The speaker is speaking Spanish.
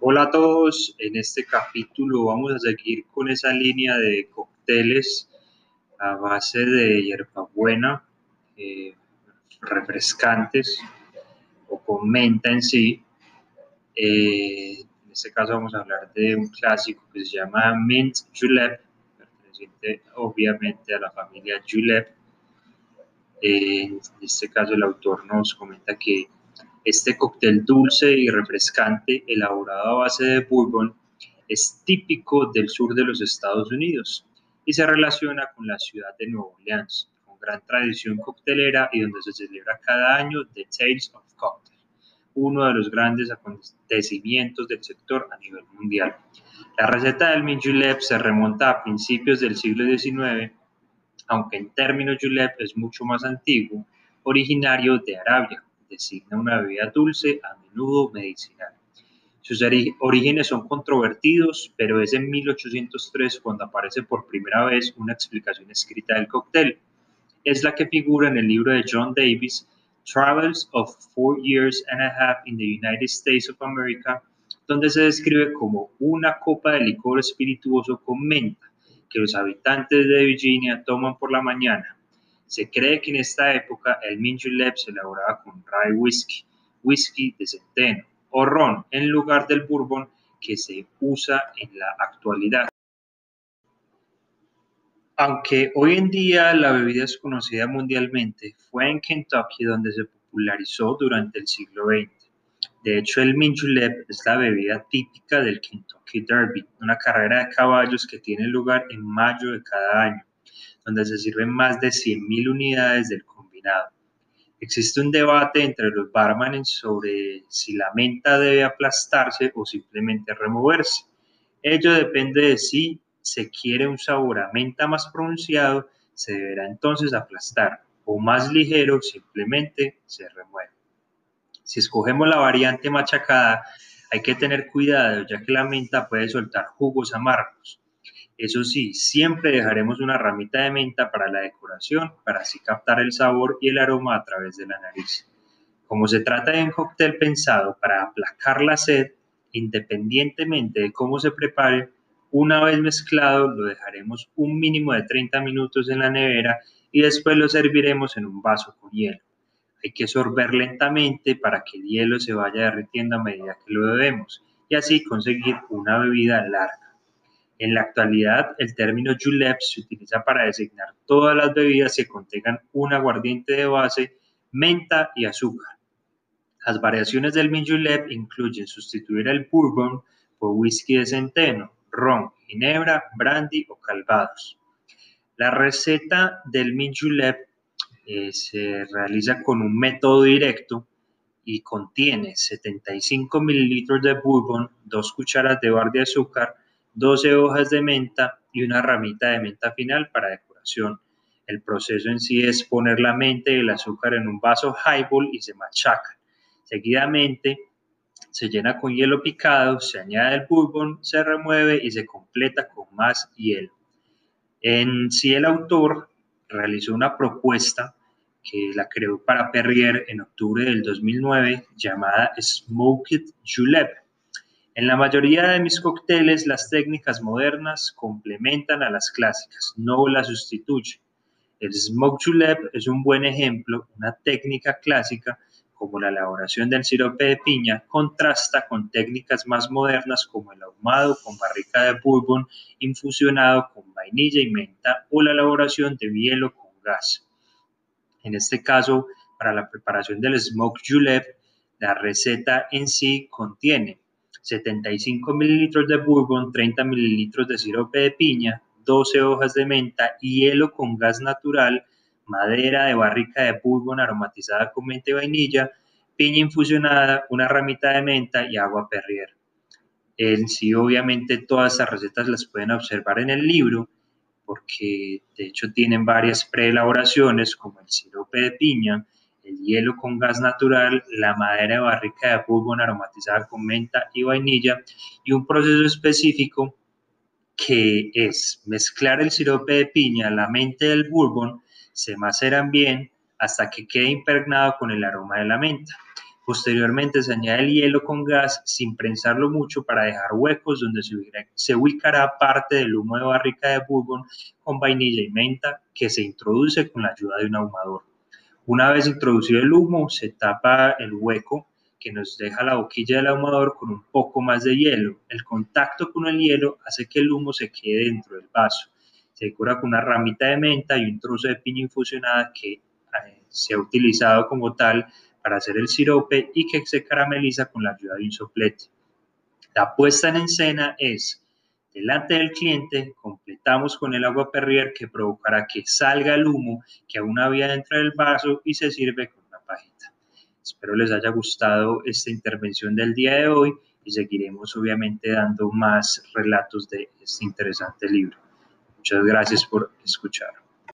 Hola a todos, en este capítulo vamos a seguir con esa línea de cócteles a base de hierbabuena, eh, refrescantes o con menta en sí. Eh, en este caso vamos a hablar de un clásico que se llama Mint Julep, perteneciente obviamente a la familia Julep. Eh, en este caso el autor nos comenta que este cóctel dulce y refrescante elaborado a base de bourbon es típico del sur de los Estados Unidos y se relaciona con la ciudad de Nueva Orleans, con gran tradición coctelera y donde se celebra cada año The Tales of Cocktail, uno de los grandes acontecimientos del sector a nivel mundial. La receta del Mint Julep se remonta a principios del siglo XIX, aunque en términos julep es mucho más antiguo, originario de Arabia, designa una bebida dulce, a menudo medicinal. Sus orígenes son controvertidos, pero es en 1803 cuando aparece por primera vez una explicación escrita del cóctel. Es la que figura en el libro de John Davis, Travels of Four Years and a Half in the United States of America, donde se describe como una copa de licor espirituoso con menta que los habitantes de Virginia toman por la mañana se cree que en esta época el mint julep se elaboraba con rye whisky, whisky de centeno o ron en lugar del bourbon que se usa en la actualidad. Aunque hoy en día la bebida es conocida mundialmente, fue en Kentucky donde se popularizó durante el siglo XX. De hecho, el mint julep es la bebida típica del Kentucky Derby, una carrera de caballos que tiene lugar en mayo de cada año donde se sirven más de 100.000 unidades del combinado. Existe un debate entre los barmanes sobre si la menta debe aplastarse o simplemente removerse. Ello depende de si se quiere un sabor a menta más pronunciado, se deberá entonces aplastar, o más ligero, simplemente se remueve. Si escogemos la variante machacada, hay que tener cuidado ya que la menta puede soltar jugos amargos. Eso sí, siempre dejaremos una ramita de menta para la decoración, para así captar el sabor y el aroma a través de la nariz. Como se trata de un cóctel pensado para aplacar la sed, independientemente de cómo se prepare, una vez mezclado lo dejaremos un mínimo de 30 minutos en la nevera y después lo serviremos en un vaso con hielo. Hay que sorber lentamente para que el hielo se vaya derritiendo a medida que lo bebemos y así conseguir una bebida larga. En la actualidad, el término julep se utiliza para designar todas las bebidas que contengan un aguardiente de base, menta y azúcar. Las variaciones del mint julep incluyen sustituir el bourbon por whisky de centeno, ron, ginebra, brandy o calvados. La receta del mint julep eh, se realiza con un método directo y contiene 75 mililitros de bourbon, 2 cucharas de bar de azúcar, 12 hojas de menta y una ramita de menta final para decoración. El proceso en sí es poner la menta y el azúcar en un vaso highball y se machaca. Seguidamente se llena con hielo picado, se añade el bourbon, se remueve y se completa con más hielo. En sí el autor realizó una propuesta que la creó para Perrier en octubre del 2009 llamada Smoked Julep en la mayoría de mis cócteles, las técnicas modernas complementan a las clásicas, no las sustituyen. El smoke julep es un buen ejemplo, una técnica clásica como la elaboración del sirope de piña contrasta con técnicas más modernas como el ahumado con barrica de bourbon infusionado con vainilla y menta o la elaboración de hielo con gas. En este caso, para la preparación del smoke julep, la receta en sí contiene 75 mililitros de bourbon, 30 mililitros de sirope de piña, 12 hojas de menta, hielo con gas natural, madera de barrica de bourbon aromatizada con menta y vainilla, piña infusionada, una ramita de menta y agua Perrier. En sí, obviamente, todas estas recetas las pueden observar en el libro, porque de hecho tienen varias preelaboraciones, como el sirope de piña, el hielo con gas natural, la madera de barrica de bourbon aromatizada con menta y vainilla y un proceso específico que es mezclar el sirope de piña, la menta del bourbon, se maceran bien hasta que quede impregnado con el aroma de la menta. Posteriormente se añade el hielo con gas sin prensarlo mucho para dejar huecos donde se ubicará parte del humo de barrica de bourbon con vainilla y menta que se introduce con la ayuda de un ahumador. Una vez introducido el humo, se tapa el hueco que nos deja la boquilla del ahumador con un poco más de hielo. El contacto con el hielo hace que el humo se quede dentro del vaso. Se decora con una ramita de menta y un trozo de piña infusionada que eh, se ha utilizado como tal para hacer el sirope y que se carameliza con la ayuda de un soplete. La puesta en escena es, delante del cliente, completamos con el agua perrier que provocará que salga el humo que aún había dentro del vaso y se sirve con una pajita. Espero les haya gustado esta intervención del día de hoy y seguiremos obviamente dando más relatos de este interesante libro. Muchas gracias por escuchar.